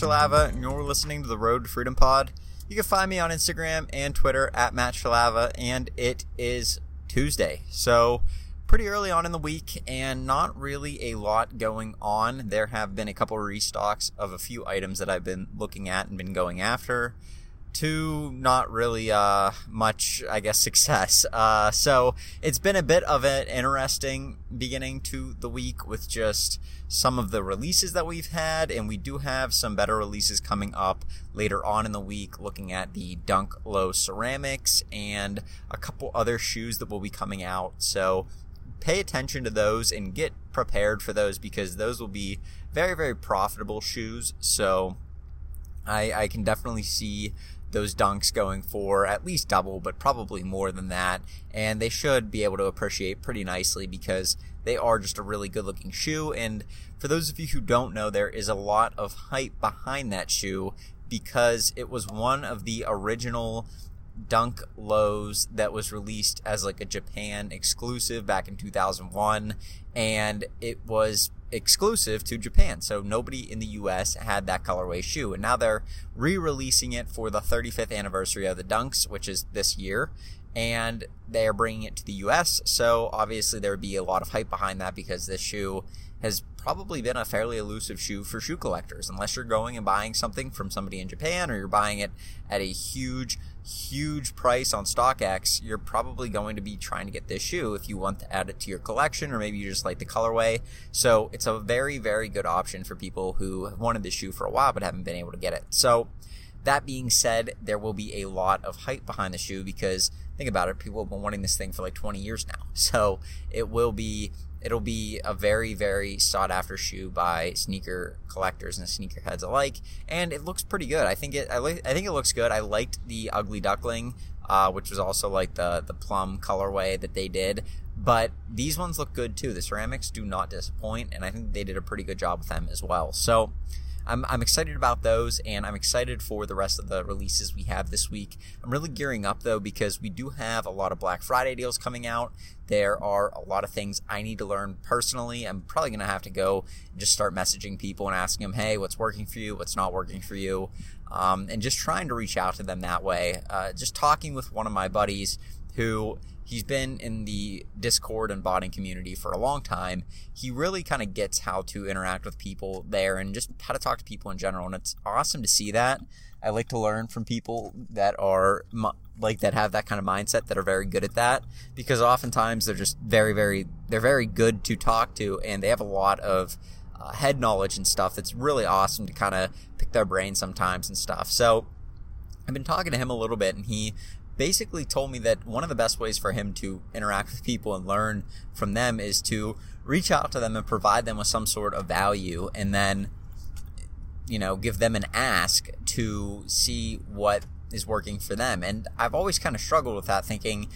Shalava, and you're listening to the Road to Freedom Pod. You can find me on Instagram and Twitter at Matt and it is Tuesday. So, pretty early on in the week, and not really a lot going on. There have been a couple restocks of a few items that I've been looking at and been going after to not really uh, much, I guess, success. Uh, so it's been a bit of an interesting beginning to the week with just some of the releases that we've had, and we do have some better releases coming up later on in the week, looking at the Dunk Low Ceramics and a couple other shoes that will be coming out. So pay attention to those and get prepared for those because those will be very, very profitable shoes. So I, I can definitely see those dunks going for at least double, but probably more than that. And they should be able to appreciate pretty nicely because they are just a really good looking shoe. And for those of you who don't know, there is a lot of hype behind that shoe because it was one of the original dunk lows that was released as like a Japan exclusive back in 2001 and it was exclusive to Japan. So nobody in the US had that colorway shoe. And now they're re releasing it for the 35th anniversary of the Dunks, which is this year. And they are bringing it to the US. So obviously there would be a lot of hype behind that because this shoe has probably been a fairly elusive shoe for shoe collectors, unless you're going and buying something from somebody in Japan or you're buying it at a huge huge price on StockX, you're probably going to be trying to get this shoe if you want to add it to your collection, or maybe you just like the colorway. So it's a very, very good option for people who have wanted this shoe for a while but haven't been able to get it. So that being said, there will be a lot of hype behind the shoe because think about it, people have been wanting this thing for like 20 years now. So it will be it'll be a very very sought after shoe by sneaker collectors and sneakerheads alike and it looks pretty good. I think it i, li- I think it looks good. I liked the ugly duckling uh, which was also like the the plum colorway that they did but these ones look good too. The ceramics do not disappoint and i think they did a pretty good job with them as well. So I'm, I'm excited about those and I'm excited for the rest of the releases we have this week. I'm really gearing up though because we do have a lot of Black Friday deals coming out. There are a lot of things I need to learn personally. I'm probably going to have to go and just start messaging people and asking them, hey, what's working for you? What's not working for you? Um, and just trying to reach out to them that way. Uh, just talking with one of my buddies who he's been in the Discord and botting community for a long time. He really kind of gets how to interact with people there and just how to talk to people in general. And it's awesome to see that. I like to learn from people that are like that have that kind of mindset that are very good at that because oftentimes they're just very very they're very good to talk to and they have a lot of uh, head knowledge and stuff that's really awesome to kind of pick their brain sometimes and stuff. So I've been talking to him a little bit and he basically told me that one of the best ways for him to interact with people and learn from them is to reach out to them and provide them with some sort of value and then you know give them an ask to see what is working for them. And i've always kind of struggled with that thinking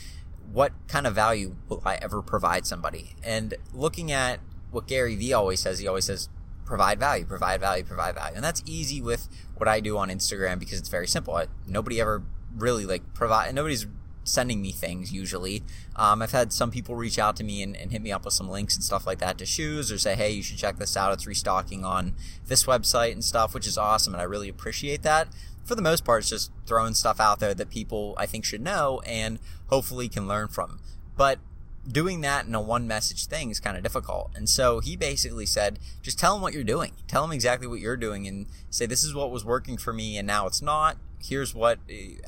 what kind of value will i ever provide somebody? And looking at what gary vee always says he always says provide value provide value provide value. And that's easy with what i do on instagram because it's very simple. I, nobody ever really like provide. Nobody's sending me things usually. Um, I've had some people reach out to me and, and, hit me up with some links and stuff like that to shoes or say, hey, you should check this out. It's restocking on this website and stuff, which is awesome. And I really appreciate that. For the most part, it's just throwing stuff out there that people I think should know and hopefully can learn from. But doing that in a one message thing is kind of difficult. And so he basically said, just tell them what you're doing. Tell them exactly what you're doing and say, this is what was working for me and now it's not here's what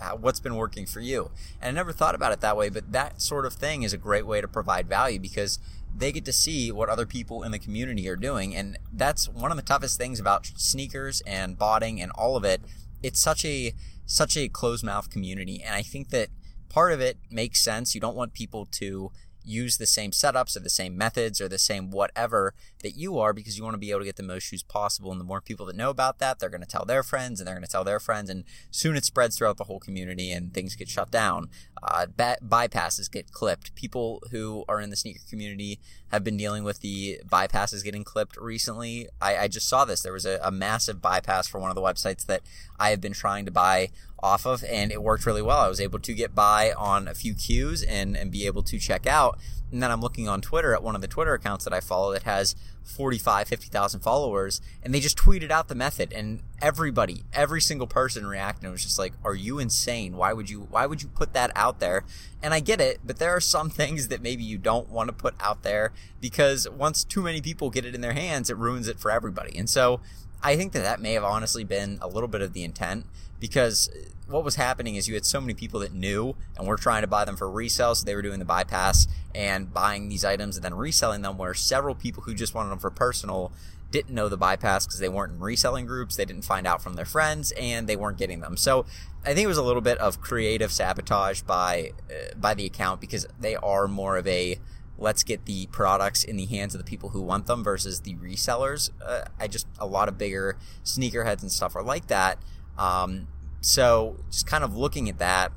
uh, what's been working for you. And I never thought about it that way, but that sort of thing is a great way to provide value because they get to see what other people in the community are doing, and that's one of the toughest things about sneakers and botting and all of it. It's such a such a closed mouth community, and I think that part of it makes sense. You don't want people to use the same setups or the same methods or the same whatever that you are because you want to be able to get the most shoes possible. And the more people that know about that, they're going to tell their friends and they're going to tell their friends. And soon it spreads throughout the whole community and things get shut down. Uh, ba- bypasses get clipped. People who are in the sneaker community have been dealing with the bypasses getting clipped recently. I, I just saw this. There was a, a massive bypass for one of the websites that I have been trying to buy off of, and it worked really well. I was able to get by on a few queues and, and be able to check out. And then I'm looking on Twitter at one of the Twitter accounts that I follow that has 45, 50,000 followers, and they just tweeted out the method, and everybody, every single person reacted. It was just like, "Are you insane? Why would you? Why would you put that out there?" And I get it, but there are some things that maybe you don't want to put out there because once too many people get it in their hands, it ruins it for everybody. And so I think that that may have honestly been a little bit of the intent because what was happening is you had so many people that knew and were trying to buy them for resale, so they were doing the bypass and buying these items and then reselling them. Where several people who just wanted them for personal didn't know the bypass because they weren't in reselling groups, they didn't find out from their friends, and they weren't getting them. So I think it was a little bit of creative sabotage by uh, by the account because they are more of a let's get the products in the hands of the people who want them versus the resellers. Uh, I just a lot of bigger sneakerheads and stuff are like that. Um, so just kind of looking at that,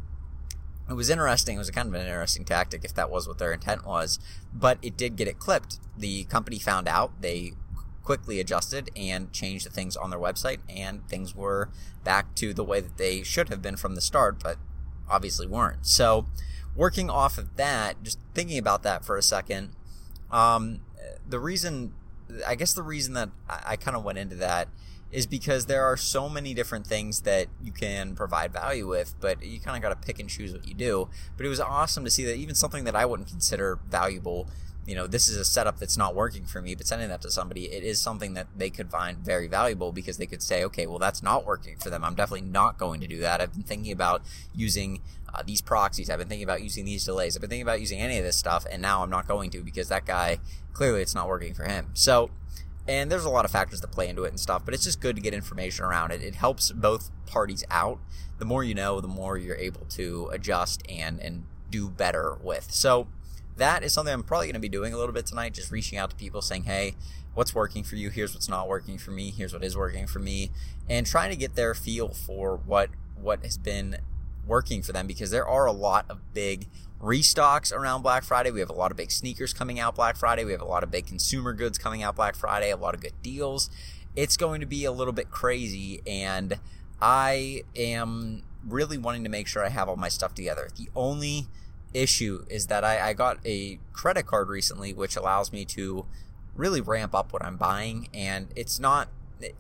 it was interesting. It was kind of an interesting tactic if that was what their intent was, but it did get it clipped. The company found out. They quickly adjusted and changed the things on their website, and things were back to the way that they should have been from the start, but obviously weren't. So, working off of that, just thinking about that for a second, um, the reason, I guess, the reason that I, I kind of went into that is because there are so many different things that you can provide value with, but you kind of got to pick and choose what you do. But it was awesome to see that even something that I wouldn't consider valuable, you know, this is a setup that's not working for me, but sending that to somebody, it is something that they could find very valuable because they could say, okay, well, that's not working for them. I'm definitely not going to do that. I've been thinking about using uh, these proxies. I've been thinking about using these delays. I've been thinking about using any of this stuff, and now I'm not going to because that guy clearly it's not working for him. So and there's a lot of factors that play into it and stuff, but it's just good to get information around it. It helps both parties out. The more you know, the more you're able to adjust and and do better with. So that is something I'm probably going to be doing a little bit tonight, just reaching out to people saying, "Hey, what's working for you? Here's what's not working for me. Here's what is working for me," and trying to get their feel for what what has been working for them because there are a lot of big restocks around Black Friday. We have a lot of big sneakers coming out Black Friday. We have a lot of big consumer goods coming out Black Friday, a lot of good deals. It's going to be a little bit crazy, and I am really wanting to make sure I have all my stuff together. The only issue is that I, I got a credit card recently, which allows me to really ramp up what I'm buying, and it's not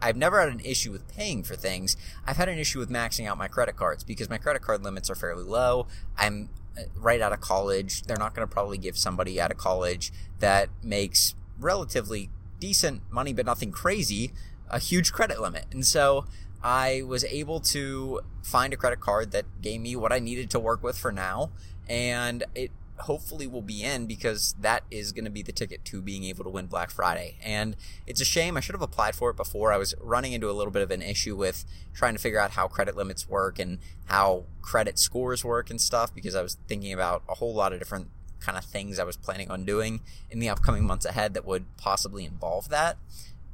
I've never had an issue with paying for things. I've had an issue with maxing out my credit cards because my credit card limits are fairly low. I'm uh, right out of college. They're not going to probably give somebody out of college that makes relatively decent money, but nothing crazy, a huge credit limit. And so I was able to find a credit card that gave me what I needed to work with for now. And it hopefully will be in because that is going to be the ticket to being able to win Black Friday. And it's a shame. I should have applied for it before. I was running into a little bit of an issue with trying to figure out how credit limits work and how credit scores work and stuff because I was thinking about a whole lot of different kind of things I was planning on doing in the upcoming months ahead that would possibly involve that.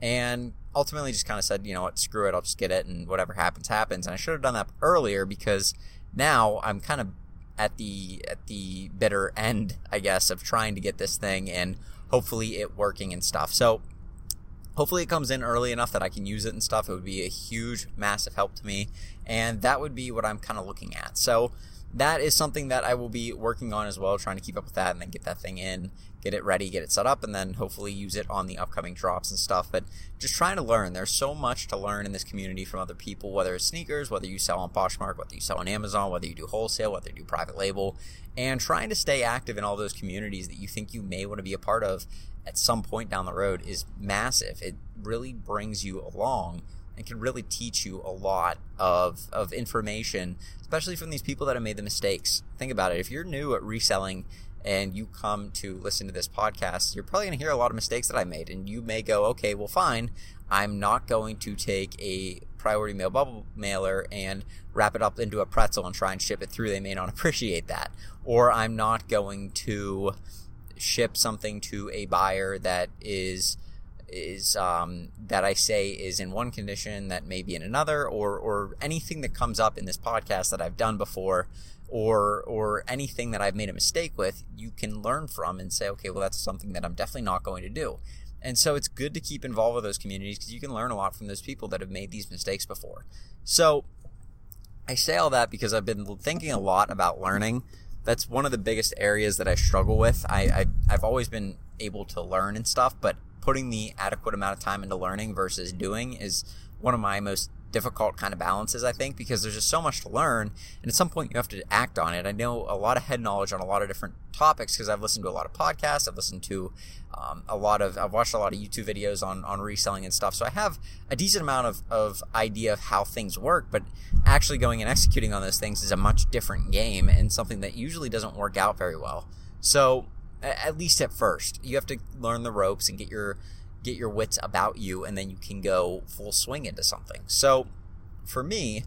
And ultimately just kind of said, you know what, screw it, I'll just get it and whatever happens, happens. And I should have done that earlier because now I'm kind of at the at the bitter end, I guess, of trying to get this thing and hopefully it working and stuff. So hopefully it comes in early enough that I can use it and stuff. It would be a huge, massive help to me, and that would be what I'm kind of looking at. So that is something that I will be working on as well, trying to keep up with that and then get that thing in, get it ready, get it set up, and then hopefully use it on the upcoming drops and stuff. But just trying to learn. There's so much to learn in this community from other people, whether it's sneakers, whether you sell on Poshmark, whether you sell on Amazon, whether you do wholesale, whether you do private label, and trying to stay active in all those communities that you think you may want to be a part of at some point down the road is massive. It really brings you along and can really teach you a lot of, of information, especially from these people that have made the mistakes. Think about it. If you're new at reselling and you come to listen to this podcast, you're probably going to hear a lot of mistakes that I made. And you may go, okay, well, fine. I'm not going to take a priority mail bubble mailer and wrap it up into a pretzel and try and ship it through. They may not appreciate that. Or I'm not going to ship something to a buyer that is is um, that I say is in one condition that may be in another, or or anything that comes up in this podcast that I've done before, or or anything that I've made a mistake with, you can learn from and say, okay, well that's something that I'm definitely not going to do. And so it's good to keep involved with those communities because you can learn a lot from those people that have made these mistakes before. So I say all that because I've been thinking a lot about learning. That's one of the biggest areas that I struggle with. I, I I've always been able to learn and stuff, but putting the adequate amount of time into learning versus doing is one of my most difficult kind of balances, I think, because there's just so much to learn. And at some point, you have to act on it. I know a lot of head knowledge on a lot of different topics because I've listened to a lot of podcasts. I've listened to um, a lot of, I've watched a lot of YouTube videos on, on reselling and stuff. So I have a decent amount of, of idea of how things work, but actually going and executing on those things is a much different game and something that usually doesn't work out very well. So at least at first, you have to learn the ropes and get your get your wits about you, and then you can go full swing into something. So, for me,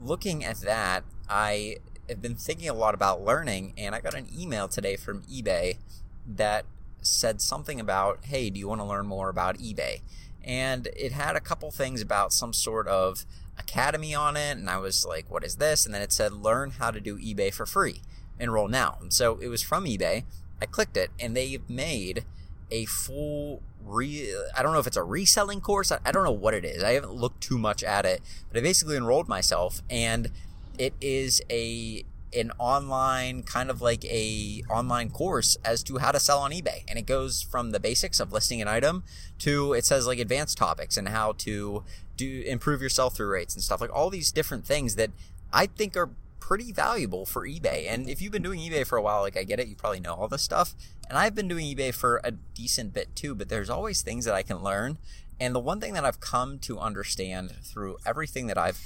looking at that, I have been thinking a lot about learning, and I got an email today from eBay that said something about, hey, do you want to learn more about eBay? And it had a couple things about some sort of academy on it, and I was like, what is this? And then it said, learn how to do eBay for free. Enroll now. And so it was from eBay. I clicked it, and they've made a full re I don't know if it's a reselling course. I, I don't know what it is. I haven't looked too much at it, but I basically enrolled myself and it is a an online kind of like a online course as to how to sell on eBay. And it goes from the basics of listing an item to it says like advanced topics and how to do improve your sell through rates and stuff like all these different things that I think are pretty valuable for eBay. And if you've been doing eBay for a while, like I get it, you probably know all this stuff. And I've been doing eBay for a decent bit too, but there's always things that I can learn. And the one thing that I've come to understand through everything that I've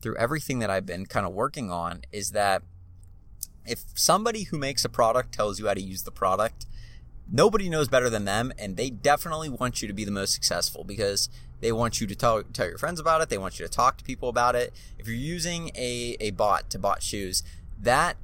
through everything that I've been kind of working on is that if somebody who makes a product tells you how to use the product, nobody knows better than them and they definitely want you to be the most successful because they want you to tell, tell your friends about it. They want you to talk to people about it. If you're using a, a bot to bot shoes, that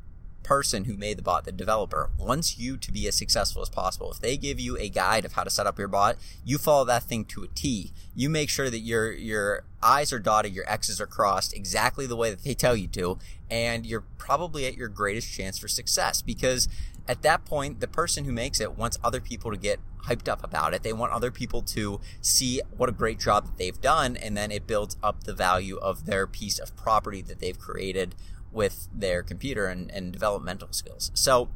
person who made the bot, the developer, wants you to be as successful as possible. If they give you a guide of how to set up your bot, you follow that thing to a T. You make sure that your your I's are dotted, your X's are crossed exactly the way that they tell you to, and you're probably at your greatest chance for success because at that point, the person who makes it wants other people to get hyped up about it. They want other people to see what a great job that they've done, and then it builds up the value of their piece of property that they've created with their computer and, and developmental skills. So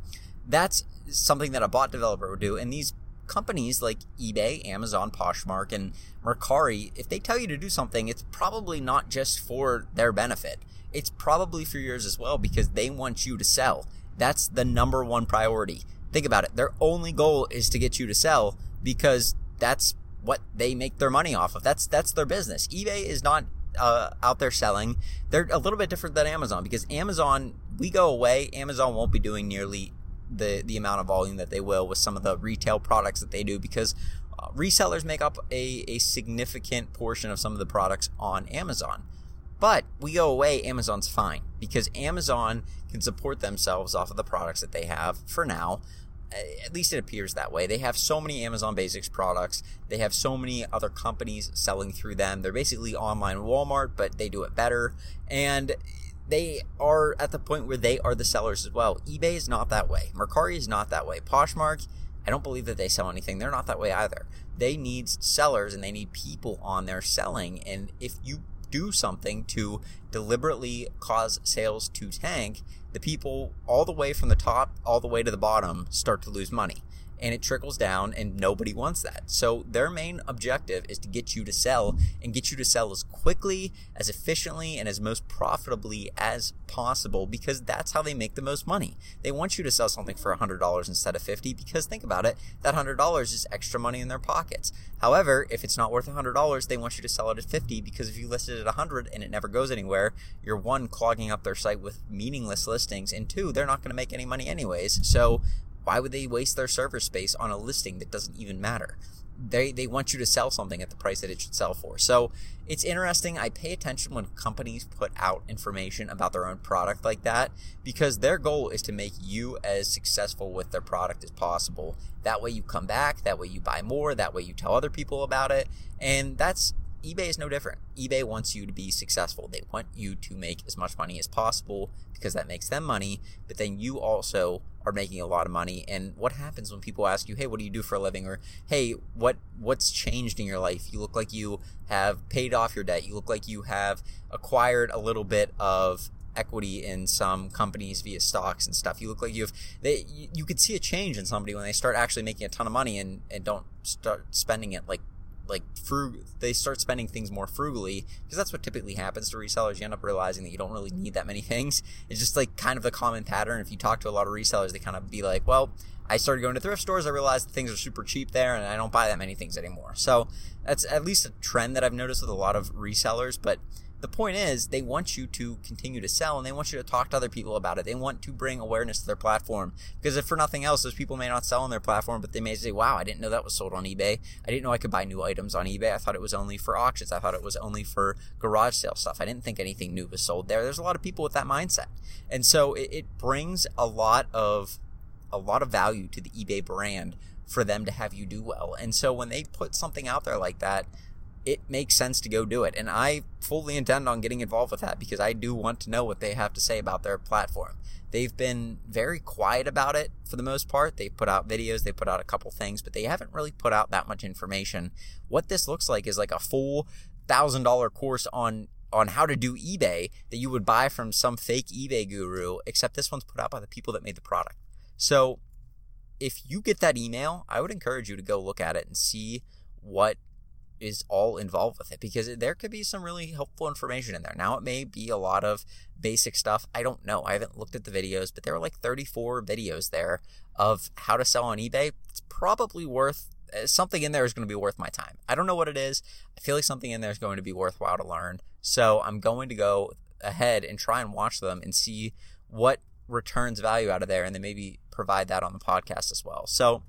that's something that a bot developer would do. And these companies like eBay, Amazon, Poshmark, and Mercari, if they tell you to do something, it's probably not just for their benefit. It's probably for yours as well because they want you to sell. That's the number one priority. Think about it. Their only goal is to get you to sell because that's what they make their money off of. That's that's their business. eBay is not uh, out there selling. They're a little bit different than Amazon because Amazon, we go away, Amazon won't be doing nearly the the amount of volume that they will with some of the retail products that they do because uh, resellers make up a, a significant portion of some of the products on Amazon. But we go away, Amazon's fine because Amazon can support themselves off of the products that they have for now. Uh, at least it appears that way. They have so many Amazon Basics products. They have so many other companies selling through them. They're basically online Walmart, but they do it better. And they are at the point where they are the sellers as well. eBay is not that way. Mercari is not that way. Poshmark, I don't believe that they sell anything. They're not that way either. They need sellers and they need people on there selling. And if you do something to deliberately cause sales to tank, the people all the way from the top all the way to the bottom start to lose money and it trickles down and nobody wants that. So their main objective is to get you to sell and get you to sell as quickly, as efficiently, and as most profitably as possible because that's how they make the most money. They want you to sell something for $100 instead of 50 because think about it, that $100 is extra money in their pockets. However, if it's not worth $100, they want you to sell it at 50 because if you list it at 100 and it never goes anywhere, you're one clogging up their site with meaningless listings and two, they're not going to make any money anyways. So why would they waste their server space on a listing that doesn't even matter? They, they want you to sell something at the price that it should sell for. So it's interesting. I pay attention when companies put out information about their own product like that because their goal is to make you as successful with their product as possible. That way you come back, that way you buy more, that way you tell other people about it. And that's eBay is no different. eBay wants you to be successful. They want you to make as much money as possible because that makes them money, but then you also are making a lot of money. And what happens when people ask you, "Hey, what do you do for a living?" or "Hey, what what's changed in your life? You look like you have paid off your debt. You look like you have acquired a little bit of equity in some companies via stocks and stuff. You look like you have they you, you could see a change in somebody when they start actually making a ton of money and and don't start spending it like like frug they start spending things more frugally because that's what typically happens to resellers. You end up realizing that you don't really need that many things. It's just like kind of the common pattern. If you talk to a lot of resellers they kind of be like well i started going to thrift stores. I realized things are super cheap there and i don't buy that many things anymore. So that's at least a trend that i've noticed with a lot of resellers but the point is they want you to continue to sell and they want you to talk to other people about it. They want to bring awareness to their platform. Because if for nothing else those people may not sell on their platform but they may say wow i didn't know that was sold on ebay. I didn't know i could buy new items on ebay. I thought it was only for auctions. I thought it was only for garage sale stuff. I didn't think anything new was sold there. There's a lot of people with that mindset. And so it, it brings a lot of a lot of value to the ebay brand for them to have you do well. And so when they put something out there like that it makes sense to go do it. And I fully intend on getting involved with that because I do want to know what they have to say about their platform. They've been very quiet about it for the most part. They put out videos, they put out a couple things, but they haven't really put out that much information. What this looks like is like a full thousand dollar course on on how to do eBay that you would buy from some fake eBay guru, except this one's put out by the people that made the product. So if you get that email, I would encourage you to go look at it and see what is all involved with it because there could be some really helpful information in there. Now, it may be a lot of basic stuff. I don't know. I haven't looked at the videos, but there are like 34 videos there of how to sell on eBay. It's probably worth uh, something in there is going to be worth my time. I don't know what it is. I feel like something in there is going to be worthwhile to learn. So I'm going to go ahead and try and watch them and see what returns value out of there and then maybe provide that on the podcast as well. So,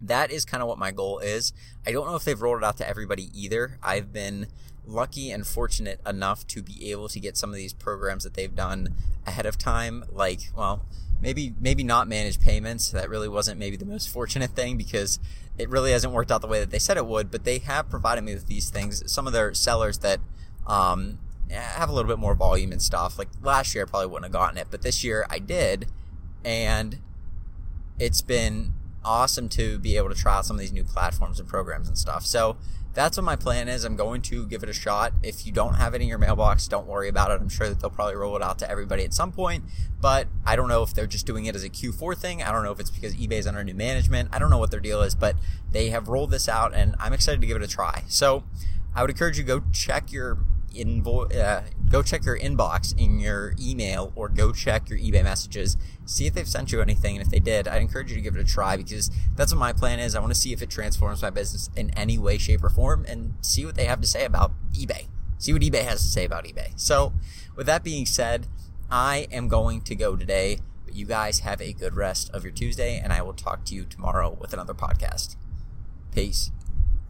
that is kind of what my goal is. I don't know if they've rolled it out to everybody either. I've been lucky and fortunate enough to be able to get some of these programs that they've done ahead of time like well maybe maybe not manage payments that really wasn't maybe the most fortunate thing because it really hasn't worked out the way that they said it would but they have provided me with these things some of their sellers that um, have a little bit more volume and stuff like last year i probably wouldn't have gotten it but this year i did and it's been awesome to be able to try out some of these new platforms and programs and stuff. So that's what my plan is. I'm going to give it a shot. If you don't have it in your mailbox, don't worry about it. I'm sure that they'll probably roll it out to everybody at some point, but I don't know if they're just doing it as a Q4 thing. I don't know if it's because eBay's under new management. I don't know what their deal is, but they have rolled this out and I'm excited to give it a try. So I would encourage you go check your invo- uh, go check your inbox in your email or go check your eBay messages. See if they've sent you anything. And if they did, I'd encourage you to give it a try because that's what my plan is. I want to see if it transforms my business in any way, shape, or form and see what they have to say about eBay. See what eBay has to say about eBay. So, with that being said, I am going to go today. But you guys have a good rest of your Tuesday, and I will talk to you tomorrow with another podcast. Peace.